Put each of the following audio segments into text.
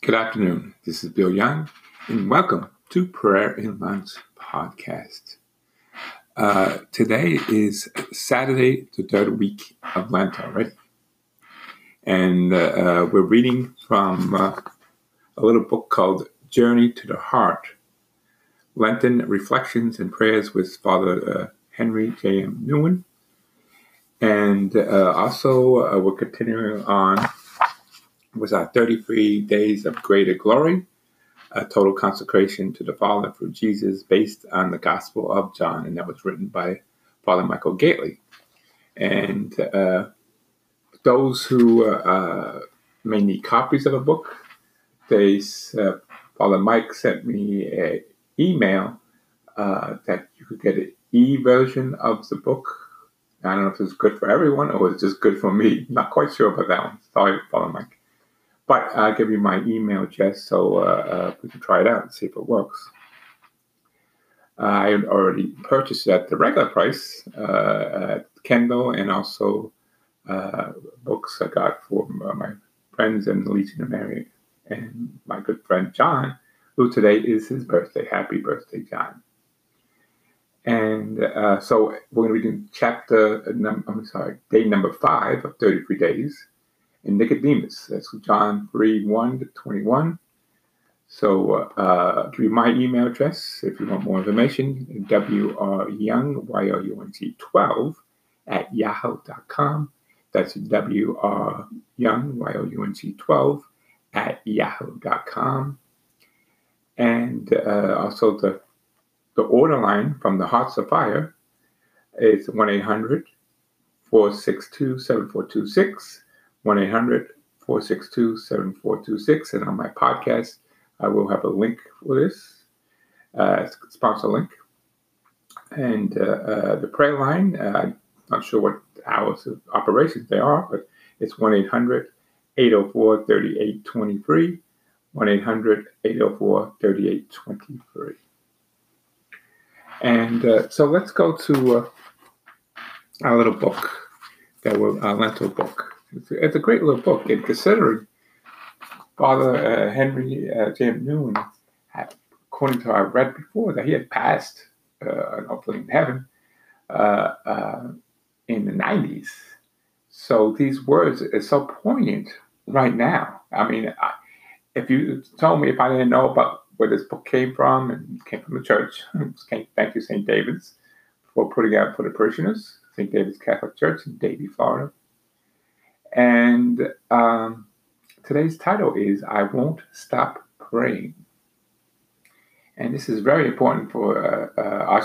Good afternoon. This is Bill Young, and welcome to Prayer in Lunch podcast. Uh, today is Saturday, the third week of Lent already. And uh, uh, we're reading from uh, a little book called Journey to the Heart Lenten Reflections and Prayers with Father uh, Henry J.M. Nouwen. And uh, also, we're continuing on with our 33 Days of Greater Glory a total consecration to the Father through Jesus based on the Gospel of John, and that was written by Father Michael Gaitley. And uh, those who uh, may need copies of the book, they uh, Father Mike sent me an email uh, that you could get an e version of the book. I don't know if it's good for everyone or it's just good for me. Not quite sure about that one. Sorry, Father Mike. But I'll give you my email address so uh, uh, we can try it out and see if it works. I already purchased it at the regular price uh, at Kindle and also uh, books I got for my friends in the Legion of Mary and my good friend John, who today is his birthday. Happy birthday, John. And uh, so we're going to be doing chapter, num- I'm sorry, day number five of 33 days and Nicodemus. That's John 3 1 to 21. So uh, give you my email address if you want more information, wryoung, Y-O-U-N-G 12 at yahoo.com. That's wryoung, Y-O-U-N-G 12 at yahoo.com. And uh, also the, the order line from the Hearts Afire is 1 800 462 7426. 1 800 462 7426. And on my podcast, I will have a link for this, uh, sponsor link. And uh, uh, the prayer line, uh, I'm not sure what hours of operations they are, but it's 1 800 804 3823. 1 800 804 3823. And uh, so let's go to uh, our little book that will, our Lento book. It's a, great little book, and considering Father uh, Henry uh, James Nouwen, had, according to what I read before, that he had passed uh, an in heaven uh, uh, in the 90s. So these words are so poignant right now. I mean, I, if you told me if I didn't know about where this book came from and came from the church, thank you, St. David's, for putting out for the parishioners, St. David's Catholic Church in Davie, Florida. And um, today's title is I Won't Stop Praying. And this is very important for uh, uh,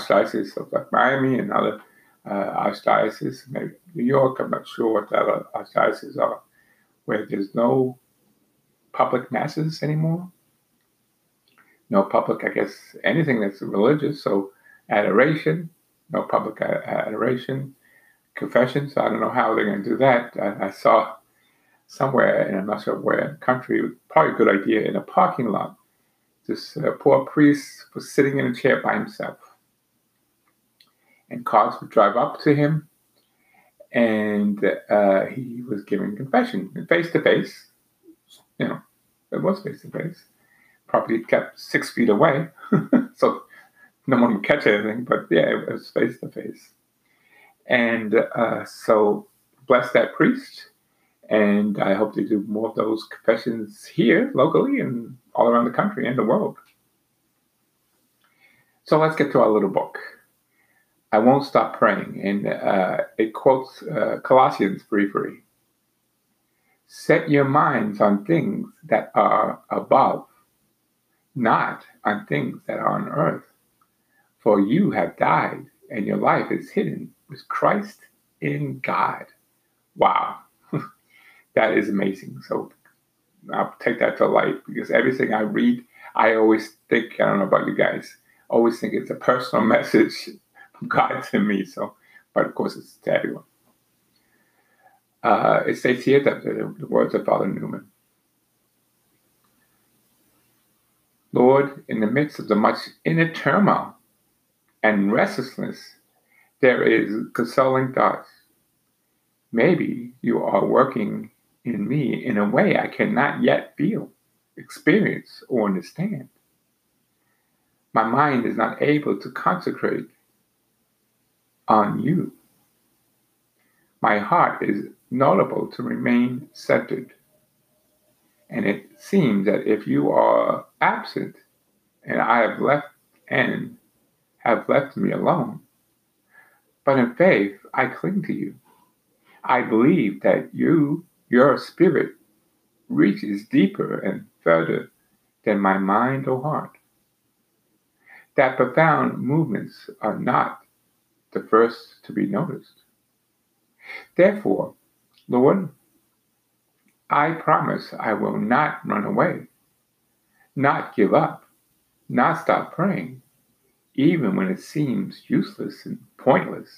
of like Miami and other uh, archdioceses, maybe New York. I'm not sure what the other archdioceses are, where there's no public masses anymore. No public, I guess, anything that's religious. So adoration, no public adoration confessions. I don't know how they're going to do that. I, I saw somewhere, and I'm not sure where country, probably a good idea, in a parking lot. This uh, poor priest was sitting in a chair by himself. And cars would drive up to him, and uh, he was giving confession face to face. You know, it was face to face. Probably kept six feet away, so no one would catch anything, but yeah, it was face to face. And uh, so bless that priest. And I hope to do more of those confessions here locally and all around the country and the world. So let's get to our little book. I won't stop praying. And uh, it quotes uh, Colossians 3 3. Set your minds on things that are above, not on things that are on earth. For you have died, and your life is hidden was Christ in God. Wow. that is amazing. So I'll take that to light because everything I read, I always think, I don't know about you guys, always think it's a personal message from God to me. So, but of course, it's to everyone. Uh, it states here that the, the words of Father Nouwen Lord, in the midst of the much inner turmoil and restlessness there is consoling thoughts. Maybe you are working in me in a way I cannot yet feel. experience or understand. My mind is not able to concentrate on you. My heart is notable to remain centered. And it seems that if you are absent and I have left and have left me alone, but in faith I cling to you. I believe that you, your spirit, reaches deeper and further than my mind or heart. That profound movements are not the first to be noticed. Therefore, Lord, I promise I will not run away, not give up, not stop praying, even when it seems useless and pointless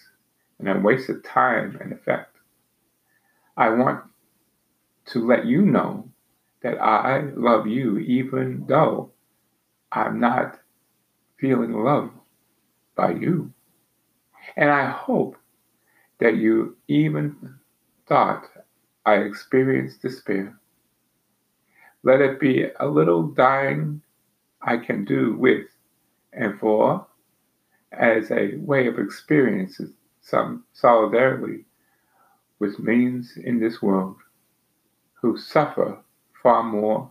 and a waste of time and effect. I want to let you know that I love you even though I'm not feeling loved by you. And I hope that you even thought I experienced despair. Let it be a little dying I can do with and for as a way of experiencing some solidarity with millions in this world who suffer far more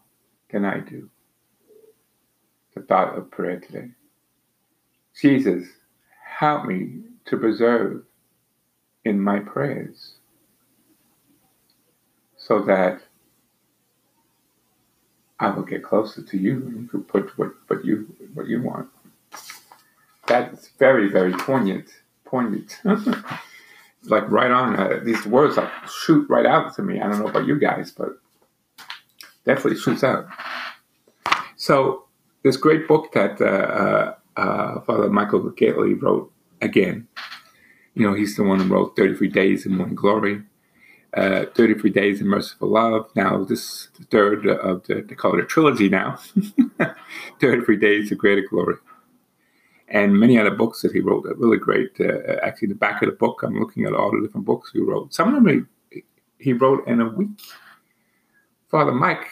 than I do. The thought of prayer today. Jesus, help me to preserve in my prayers so that I will get closer to you and you can put what, what you what you want. That's very, very poignant. Poignant. like right on. Uh, these words like shoot right out to me. I don't know about you guys, but definitely shoots out. So this great book that uh, uh, uh Father Michael Gaitley wrote again. You know, he's the one who wrote 33 Days in Morning Glory, uh, 33 Days in Merciful Love. Now, this third of the, they call it a trilogy now 33 Days of Greater Glory and many other books that he wrote are really great. Uh, actually, the back of the book, I'm looking at all the different books he wrote. Some of them he, he wrote in a week. Father Mike,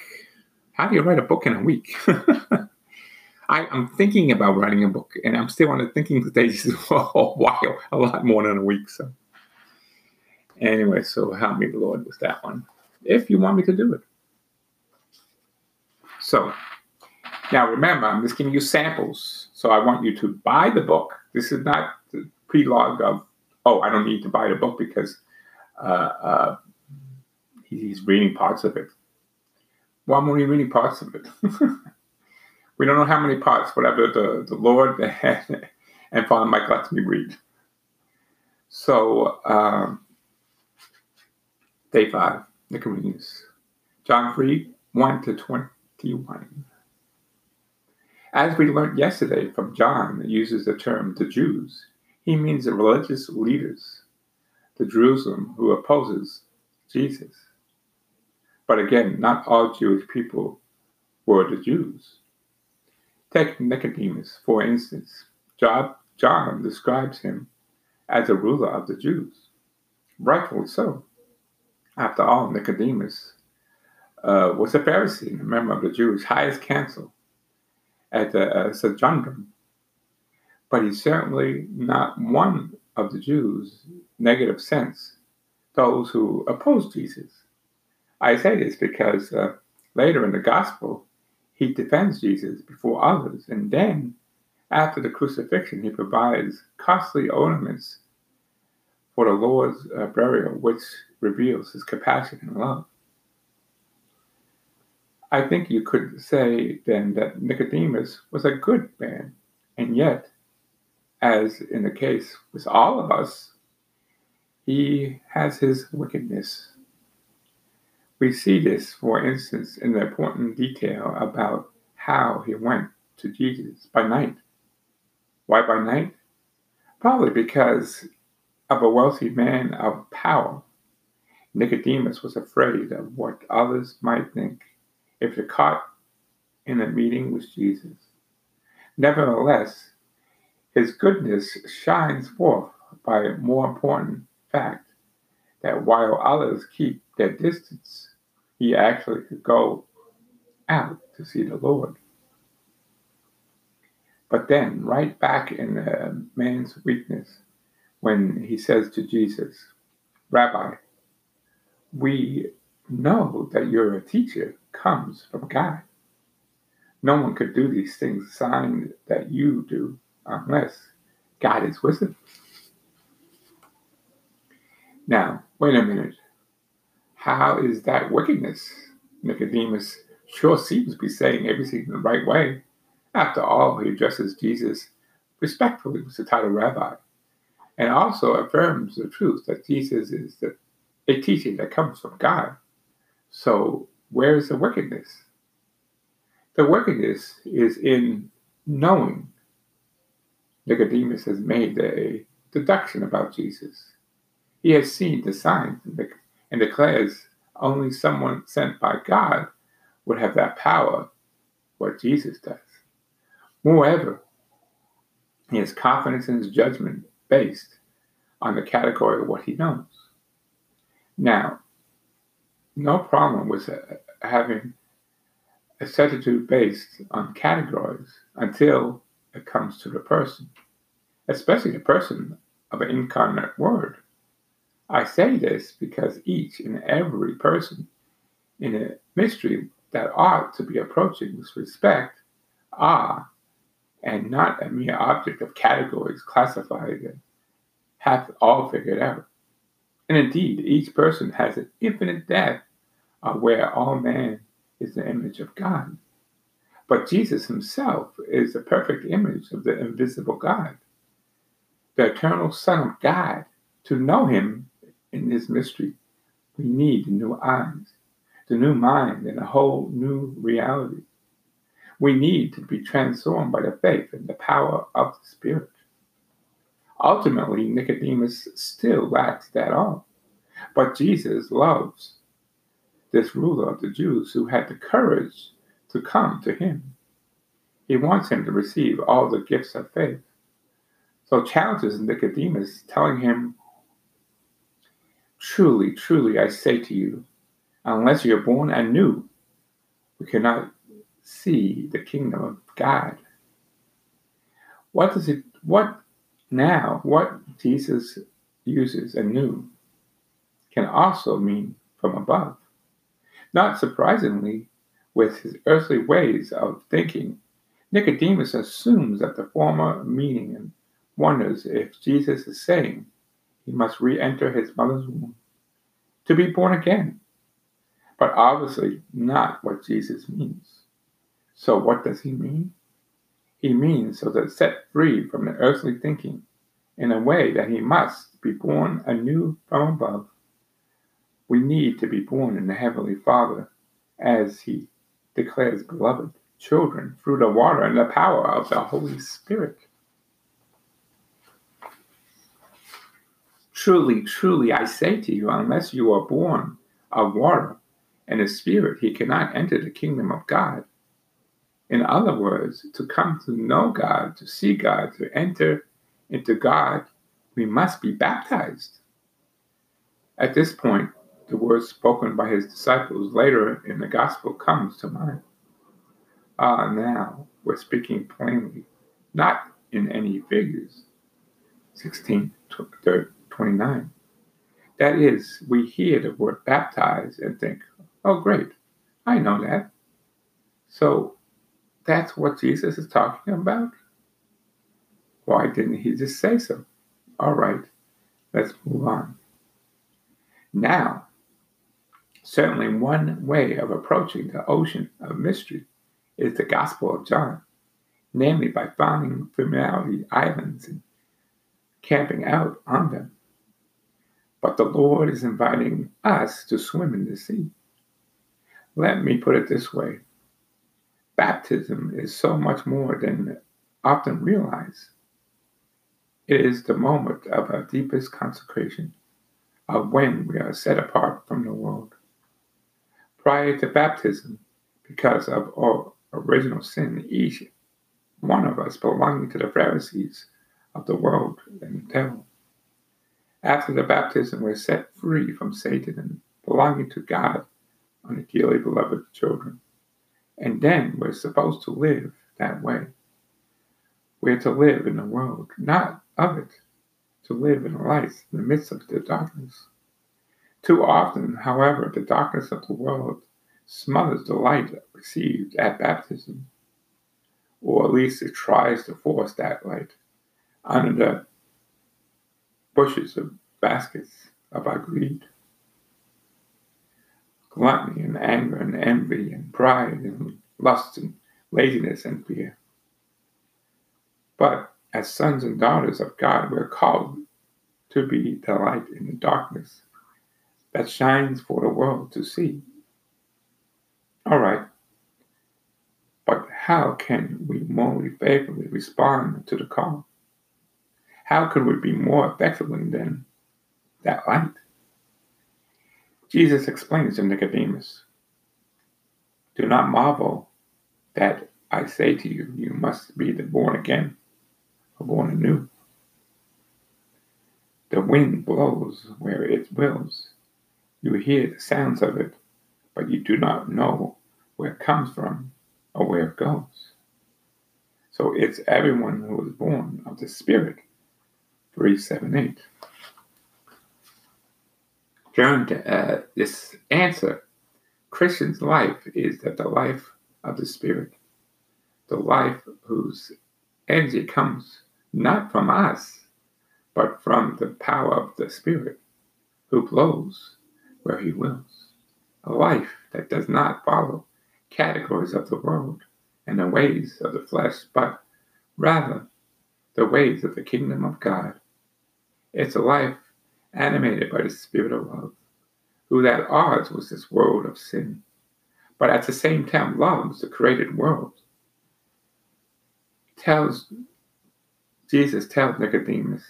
how do you write a book in a week? I, am thinking about writing a book, and I'm still on the thinking stages for a while, a lot more than a week. So, anyway, so help me, Lord, with that one, if you want me to do it. So, now remember, I'm just giving you samples so I want you to buy the book. This is not the prelogue of, oh, I don't need to buy the book because uh, uh, he's reading parts of it. Why am only reading parts of it? we don't know how many parts, whatever the, the Lord and Father Mike lets me read. So, um, day five, Nicodemus. John 3, 1 to 21. As we learned yesterday from John uses the term the Jews, he means the religious leaders, the Jerusalem who opposes Jesus. But again, not all Jewish people were the Jews. Take Nicodemus, for instance. John describes him as a ruler of the Jews. Rightfully so. After all, Nicodemus uh, was a Pharisee, a member of the Jews' highest council the uh, Sanhedrin. But he's certainly not one of the Jews' negative sense, those who oppose Jesus. I say this because uh, later in the gospel, he defends Jesus before others, and then, after the crucifixion, he provides costly ornaments for the Lord's uh, burial, which reveals his compassion and love. I think you could say then that Nicodemus was a good man, and yet, as in the case with all of us, he has his wickedness. We see this, for instance, in the important detail about how he went to Jesus by night. Why by night? Probably because of a wealthy man of power. Nicodemus was afraid of what others might think if you're caught in a meeting with Jesus. Nevertheless, his goodness shines forth by a more important fact that while others keep their distance, he actually could go out to see the Lord. But then, right back in the man's weakness, when he says to Jesus, Rabbi, we know that you're a teacher comes from God. No one could do these things, signs that you do, unless God is with him. Now, wait a minute. How is that wickedness? Nicodemus sure seems to be saying everything the right way. After all, he addresses Jesus respectfully with the title rabbi, and also affirms the truth that Jesus is the, a teaching that comes from God. So, where's the wickedness? The wickedness is in knowing. Nicodemus has made a deduction about Jesus. He has seen the signs and declares only someone sent by God would have that power, what Jesus does. Moreover, he has confidence in his judgment based on the category of what he knows. Now, no problem with having a certitude based on categories until it comes to the person, especially the person of an incarnate word. I say this because each and every person in a mystery that ought to be approaching with respect are, and not a mere object of categories classified and have all figured out. And indeed, each person has an infinite depth of uh, where all man is the image of God. But Jesus himself is the perfect image of the invisible God, the eternal Son of God. To know him in this mystery, we need new eyes, the new mind, and a whole new reality. We need to be transformed by the faith and the power of the Spirit. Ultimately, Nicodemus still lacks that all. But Jesus loves this ruler of the Jews who had the courage to come to him. He wants him to receive all the gifts of faith. So challenges Nicodemus, telling him, Truly, truly, I say to you, unless you're born anew, we cannot see the kingdom of God. What does it, what now, what Jesus uses anew can also mean from above. Not surprisingly, with his earthly ways of thinking, Nicodemus assumes that the former meaning and wonders if Jesus is saying he must re enter his mother's womb to be born again. But obviously, not what Jesus means. So, what does he mean? He means so that set free from the earthly thinking in a way that he must be born anew from above we need to be born in the Heavenly Father as He declares beloved children through the water and the power of the Holy Spirit. Truly, truly, I say to you, unless you are born of water and the Spirit, he cannot enter the kingdom of God. In other words, to come to know God, to see God, to enter into God, we must be baptized. At this point, the words spoken by his disciples later in the gospel comes to mind. Ah, now we're speaking plainly, not in any figures. 16, 29. That is, we hear the word baptize and think, oh, great, I know that. So that's what Jesus is talking about? Why didn't he just say so? All right, let's move on. Now, Certainly, one way of approaching the ocean of mystery is the Gospel of John, namely by finding familiarity islands and camping out on them. But the Lord is inviting us to swim in the sea. Let me put it this way baptism is so much more than often realized. It is the moment of our deepest consecration, of when we are set apart from the world prior to baptism because of our original sin, each one of us belonging to the Pharisees of the world and the devil. After the baptism, we're set free from Satan and belonging to God on the dearly beloved children. Then we're supposed to live that way. We're to live in the world, not of it, to live in the light in the midst of the darkness. Too often, however, the darkness of the world smothers the light received at baptism, or at least it tries to force that light under the bushes of baskets of our greed. Gluttony and anger and envy and pride and lust and laziness and fear. But as sons and daughters of God, we're called to be the light in the darkness that shines for the world to see. All right. But how can we more favorably respond to the call? How can we be more effectively than that light? Jesus explains to Nicodemus Do not marvel that I say to you, you must be the born again or born anew. The wind blows where it wills. You hear the sounds of it, but you do not know where it comes from or where it goes. So it's everyone who is born of the Spirit. 378. During uh, this answer, Christian's life is that the life of the Spirit, the life whose energy comes not from us, but from the power of the Spirit, who blows where he wills. A life that does not follow categories of the world and the ways of the flesh, but rather the ways of the kingdom of God. It's a life animated by the Spirit of love, who at odds with this world of sin, but at the same time loves the created world. Tells Jesus tells Nicodemus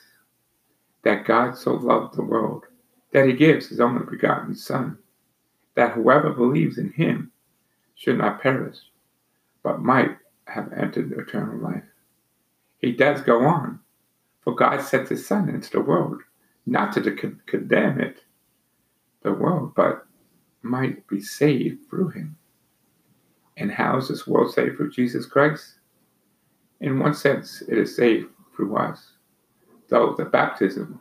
that God so loved the world that he gives his only begotten Son, that whoever believes in him should not perish, but might have entered eternal life. He does go on, for God sent his Son into the world, not to condemn it, the world, but might be saved through him. And how is this world saved through Jesus Christ? In one sense, it is saved through us, though the baptism,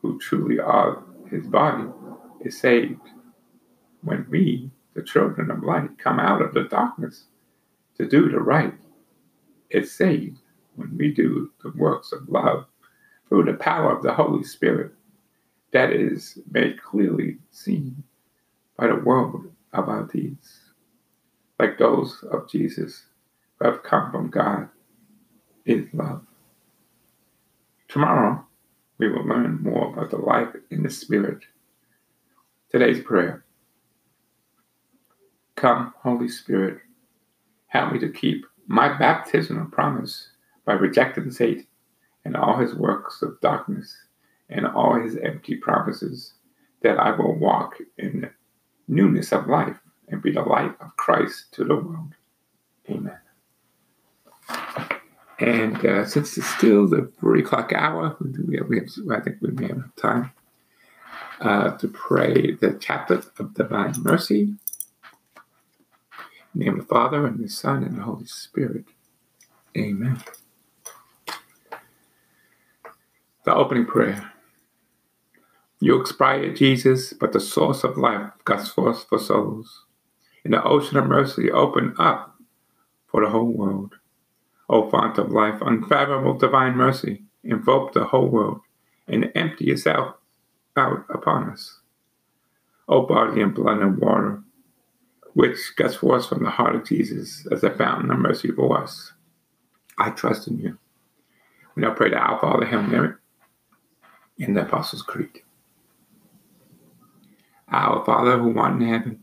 who truly are his body is saved when we, the children of light, come out of the darkness to do the right. It's saved when we do the works of love through the power of the Holy Spirit that is made clearly seen by the world of our deeds, like those of Jesus who have come from God is love. Tomorrow, we will learn more about the life in the Spirit. Today's prayer Come, Holy Spirit, help me to keep my baptismal promise by rejecting Satan and all his works of darkness and all his empty promises, that I will walk in newness of life and be the light of Christ to the world. Amen. And uh, since it's still the three o'clock hour, we have, we have, I think we may have time uh, to pray the chaplet of divine mercy. Name of the Father, and the Son, and the Holy Spirit. Amen. The opening prayer. You expired, Jesus, but the source of life gusts forth for souls. In the ocean of mercy, open up for the whole world. O font of life, unfathomable divine mercy, invoke the whole world and empty yourself out upon us. O body and blood and water, which gush forth from the heart of Jesus as a fountain of mercy for us. I trust in you. We now pray to our Father, Hail Mary, in the Apostles' Creed. Our Father who art in heaven,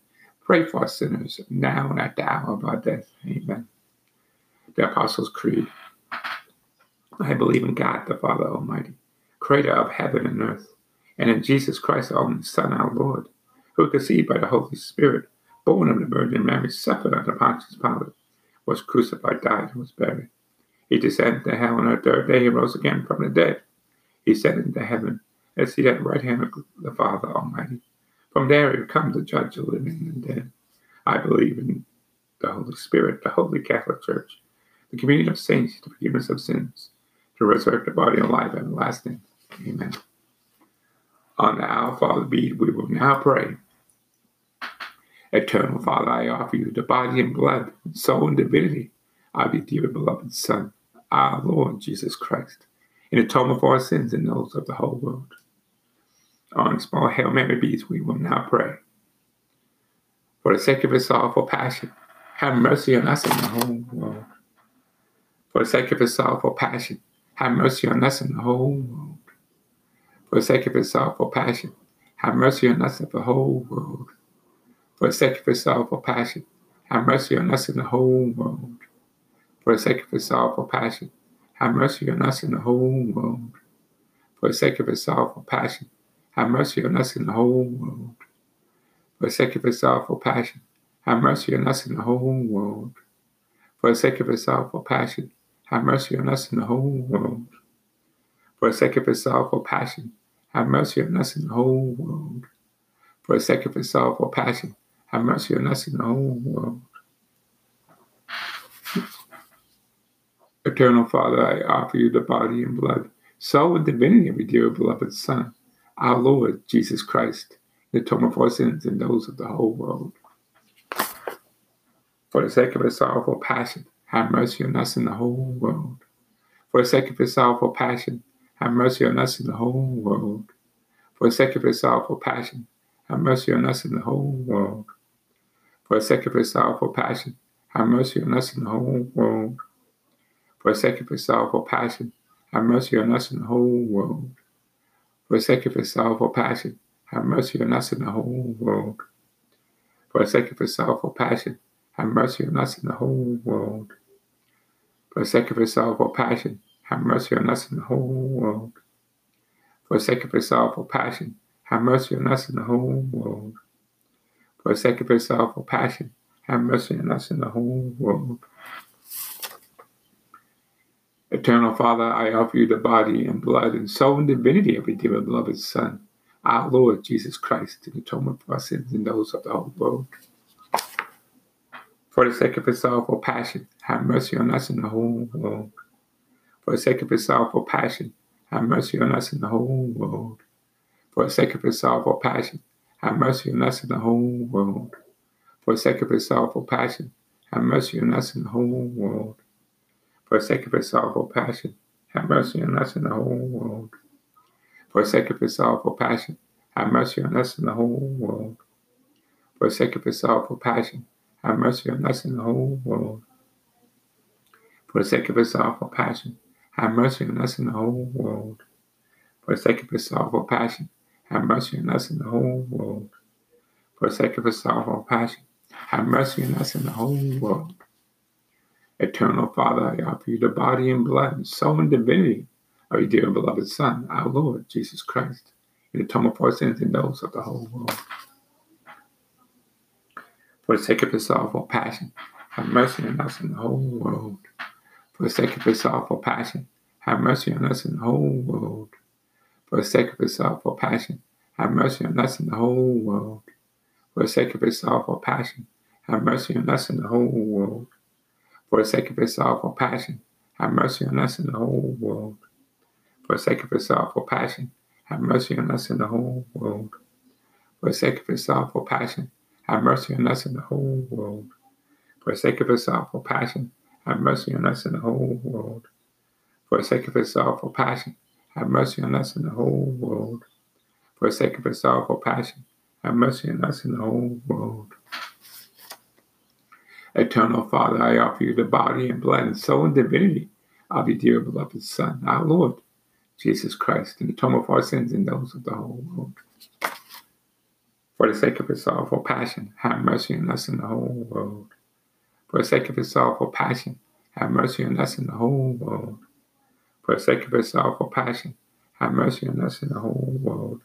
pray for us sinners, now and at the hour of our death. Amen. the Apostles' Creed. I believe in God, the Father Almighty, creator of heaven and earth, and in Jesus Christ, our only Son, our Lord, who was conceived by the Holy Spirit, born of the Virgin Mary, suffered under Pontius Pilate, was crucified, died, and was buried. He descended to hell, on the third day he rose again from the dead. He ascended into heaven, and seated at the right hand of the Father Almighty. From there he come to judge the living and dead. I believe in the Holy Spirit, the Holy Catholic Church, the communion of saints, the forgiveness of sins, to resurrect the body and life everlasting. Amen. On the Our Father bead, we will now pray. Eternal Father, I offer you the body and blood, soul and divinity of your dear beloved Son, our Lord Jesus Christ, in atonement for our sins and those of the whole world. On small Hail Mary beads, we will now pray. For the sake of his sorrowful passion, have mercy on us and the whole world. For the sake of his sorrowful passion, have mercy on us and the whole world. For the sake of his sorrowful passion, have mercy on us and the whole world. For the sake of his sorrowful passion, have mercy on us and the whole world. For the sake of his sorrowful passion, have mercy on us and the whole world. For the sake of his sorrowful passion, have mercy on us in the whole world. For the sake of his sorrowful passion, have mercy on us in the whole world. For the sake of his sorrowful passion, have mercy on us in the whole world. For the sake of his sorrowful passion, have mercy on us in the whole world. For the sake of his sorrowful passion, have mercy on us in the whole world. Eternal Father, I offer you the body and blood, soul and divinity of your dear beloved Son, our Lord Jesus Christ, the atonement of our sins and those of the whole world. For the sake of his sorrowful passion, have mercy on us and the whole world. For the sake of his sorrowful passion, have mercy on us and the whole world. For the sake of his sorrowful passion, have mercy on us and the whole world. For the sake of his sorrowful passion, have mercy on us and the whole world. For the sake of his sorrowful passion, have mercy on us and the whole world. For the sake of his sorrowful passion, have mercy on us in the whole world. For the sake of his sorrowful passion, have mercy on us in the whole world. For the sake of his sorrowful passion, have mercy on us in the whole world. For the sake of his sorrowful passion, have mercy on us and the whole world. For the sake of his sorrowful passion, have mercy on us in the whole world. Eternal Father, I offer you the body and blood and soul and divinity of your dear beloved Son, our Lord Jesus Christ, in atonement for our sins and those of the whole world. For the sake of his sorrowful passion, have mercy on us in the whole world. For the sake of his sorrowful passion, have mercy on us in the whole world. For the sake of his sorrowful passion, have mercy on us in the whole world. For the sake of his sorrowful passion, have mercy on us and the whole world. For the sake of his sorrowful passion, have mercy on us and the whole world. For the sake of his sorrowful passion, have mercy on us and the whole world. For the sake of his sorrowful passion, have mercy on us and the whole world. For the sake of his sorrowful passion, have mercy on us and the whole world. For the sake of his sorrowful passion, have mercy on us and the whole world. For the sake of his sorrowful passion, have mercy on us and the whole world. Eternal Father, I offer you the body and blood, and soul and divinity of your dear and beloved Son, our Lord Jesus Christ, in atonement for sins and those of the whole world. For the sake of his sorrowful passion, have mercy on us and the whole world. For the sake of his sorrowful passion, have mercy on us and the whole world. For the sake of his sorrowful passion, have mercy on us and the whole world. For the sake of his sorrowful passion, have mercy on us and the whole world. For the sake of his sorrowful passion, have mercy on us in the whole world. For the sake of his sorrowful passion, have mercy on us in the whole world. For the sake of his sorrowful passion, have mercy on us in the whole world. For the sake of his sorrowful passion, have mercy on us in the whole world. For the sake of his sorrowful passion, have mercy on us and the whole world. For the sake of passion, have mercy on us and the whole world. Eternal Father, I offer you the body and blood and soul and divinity of your dear beloved Son, our Lord, Jesus Christ, in the atonement for our sins and those of the whole world. For the sake of his sorrowful passion, have mercy on us and the whole world. For the sake of his sorrowful passion, have mercy on us and the whole world. For the sake of his sorrowful passion, have mercy on us and the whole world.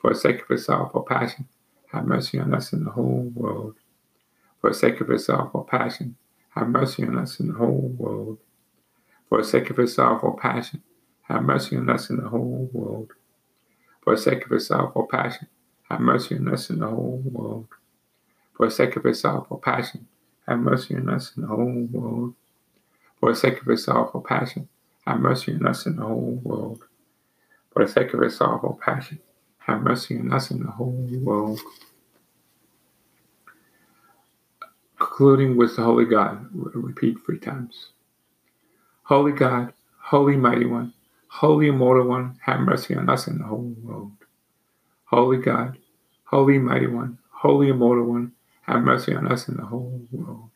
For the sake of his sorrowful passion, have mercy on us and the whole world. For the sake of his sorrowful passion, have mercy on us in the whole world. For the sake of his sorrowful passion, have mercy on us in the whole world. For the sake of his sorrowful passion, have mercy on us in the whole world. For the sake of his sorrowful passion, have mercy on us in the whole world. For the sake of his sorrowful passion, have mercy on us and the whole world. For the sake of his sorrowful passion, have mercy on us and the whole world. Concluding with the Holy God, repeat three times. Holy God, Holy Mighty One, Holy Immortal One, have mercy on us and the whole world. Holy God, Holy Mighty One, Holy Immortal One, have mercy on us and the whole world.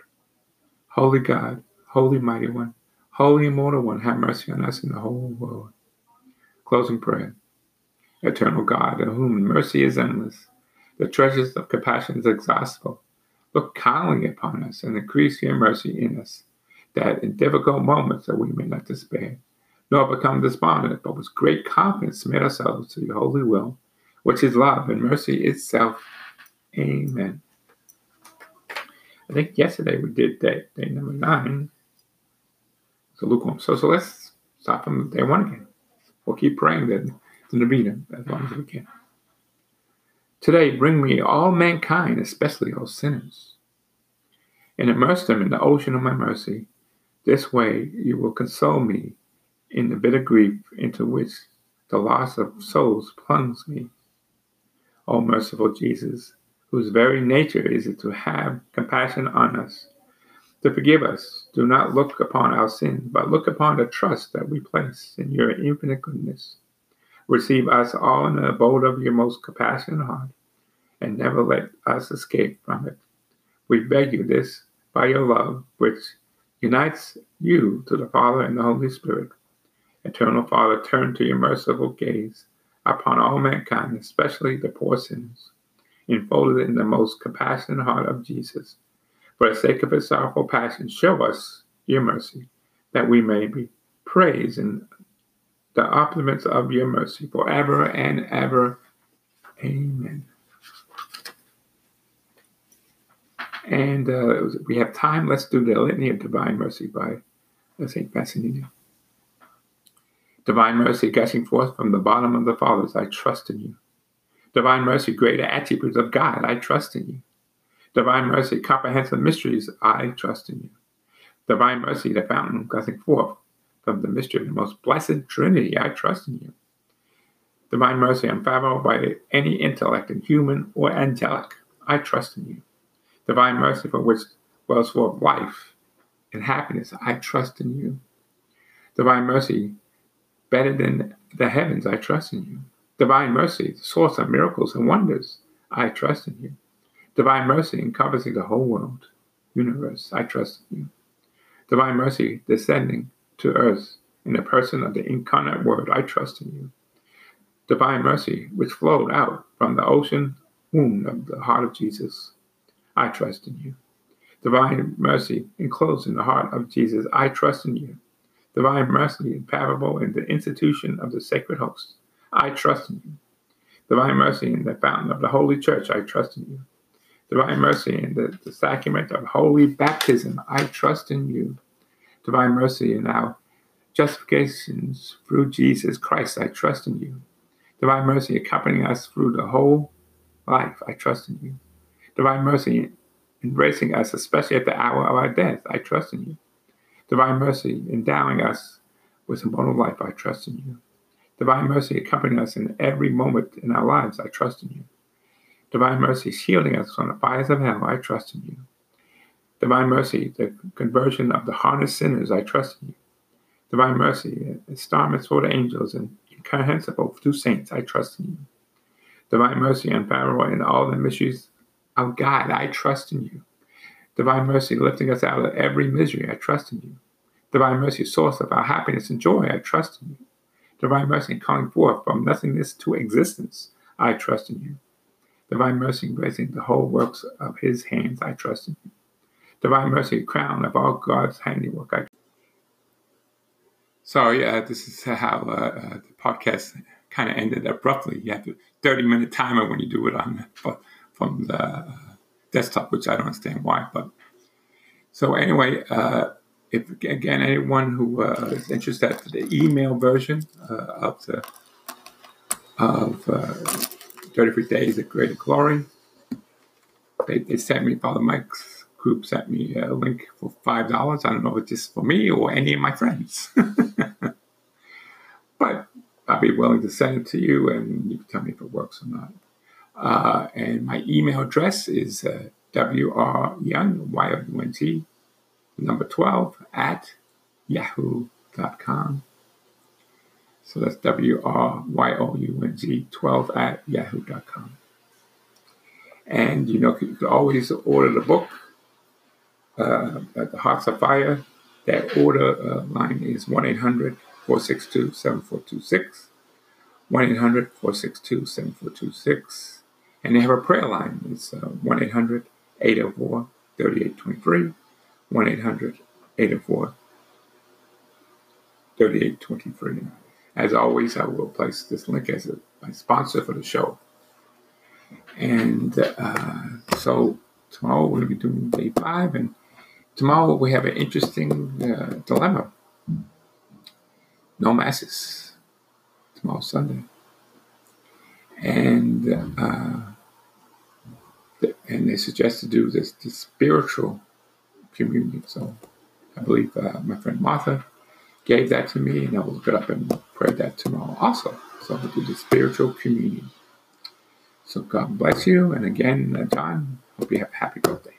Holy God, Holy Mighty One, Holy Immortal One, have mercy on us and the whole world. Closing prayer. Eternal God, in whom mercy is endless, the treasures of compassion is exhaustible, look kindly upon us and increase your mercy in us, that in difficult moments that we may not despair, nor become despondent, but with great confidence submit ourselves to your holy will, which is love and mercy itself. Amen. I think yesterday we did day, day number nine. So lukewarm. So, so let's start from day one again. We'll keep praying the, the Novena as long as we can. Today, bring me all mankind, especially all sinners, and immerse them in the ocean of my mercy. This way, you will console me in the bitter grief into which the loss of souls plunges me. O merciful Jesus, whose very nature is it to have compassion on us, to forgive us. Do not look upon our sin, but look upon the trust that we place in your infinite goodness. Receive us all in the abode of your most compassionate heart, and never let us escape from it. We beg you this by your love, which unites you to the Father and the Holy Spirit. Eternal Father, turn to your merciful gaze upon all mankind, especially the poor sinners enfolded in the most compassionate heart of Jesus. For the sake of his sorrowful passion, show us your mercy, that we may be praised in the opulence of your mercy forever and ever. Amen. And uh, we have time. Let's do the Litany of Divine Mercy by St. Faustina. Divine mercy gushing forth from the bottom of the fathers, I trust in you. Divine mercy, greater attributes of God, I trust in you. Divine mercy, comprehensive mysteries, I trust in you. Divine mercy, the fountain gushing forth from the mystery of the most blessed Trinity, I trust in you. Divine mercy, unfathomable by any intellect, in human or angelic, I trust in you. Divine mercy, for which wells forth life and happiness, I trust in you. Divine mercy, better than the heavens, I trust in you. Divine mercy, the source of miracles and wonders, I trust in you. Divine mercy encompassing the whole world, universe, I trust in you. Divine mercy descending to earth in the person of the incarnate Word, I trust in you. Divine mercy which flowed out from the ocean womb of the heart of Jesus, I trust in you. Divine mercy enclosed in the heart of Jesus, I trust in you. Divine mercy impalpable in the institution of the sacred host, I trust in you. Divine mercy in the fountain of the Holy Church, I trust in you. Divine mercy in the, the sacrament of holy baptism, I trust in you. Divine mercy in our justifications through Jesus Christ, I trust in you. Divine mercy accompanying us through the whole life, I trust in you. Divine mercy embracing us, especially at the hour of our death, I trust in you. Divine mercy endowing us with immortal life, I trust in you. Divine mercy accompanying us in every moment in our lives. I trust in you. Divine mercy shielding us from the fires of hell. I trust in you. Divine mercy, the conversion of the harnessed sinners. I trust in you. Divine mercy, installments for the angels and incomprehensible to saints. I trust in you. Divine mercy, unfathomable in all the mysteries of God. I trust in you. Divine mercy, lifting us out of every misery. I trust in you. Divine mercy, source of our happiness and joy. I trust in you divine mercy calling forth from nothingness to existence. I trust in you. Divine mercy embracing the whole works of his hands. I trust in you. Divine mercy, crown of all God's handiwork. Sorry, uh, this is how uh, uh, the podcast kind of ended abruptly. You have a 30 minute timer when you do it on from the uh, desktop, which I don't understand why. But so anyway, uh, if again anyone who uh, is interested in the email version of the of 33 Days of Greater Glory, they, they sent me Father Mike's group sent me a link for five dollars. I don't know if it's just for me or any of my friends, but I'll be willing to send it to you, and you can tell me if it works or not. Uh, and my email address is uh, wryoung, Y-O-U-N-T, number 12, at yahoo.com. So that's W-R-Y-O-U-N-G 12 at yahoo.com. And you know, you can always order the book uh, at the Hearts Afire. That order uh, line is 1 800 462 7426. 1 800 462 7426. And they have a prayer line. It's uh, 1 800 804 3823. 1 800 804 3823. As always, I will place this link as a, sponsor for the show. And uh, so tomorrow to be doing day five, and tomorrow we have an interesting uh, dilemma. No masses tomorrow Sunday, and uh, and they suggest to do this, this spiritual communion. So I believe uh, my friend Martha gave that to me, and I will look it up and pray that tomorrow also. So we'll do the spiritual communion. So God bless you, and again, uh, John, hope you have a happy birthday.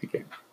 Take care.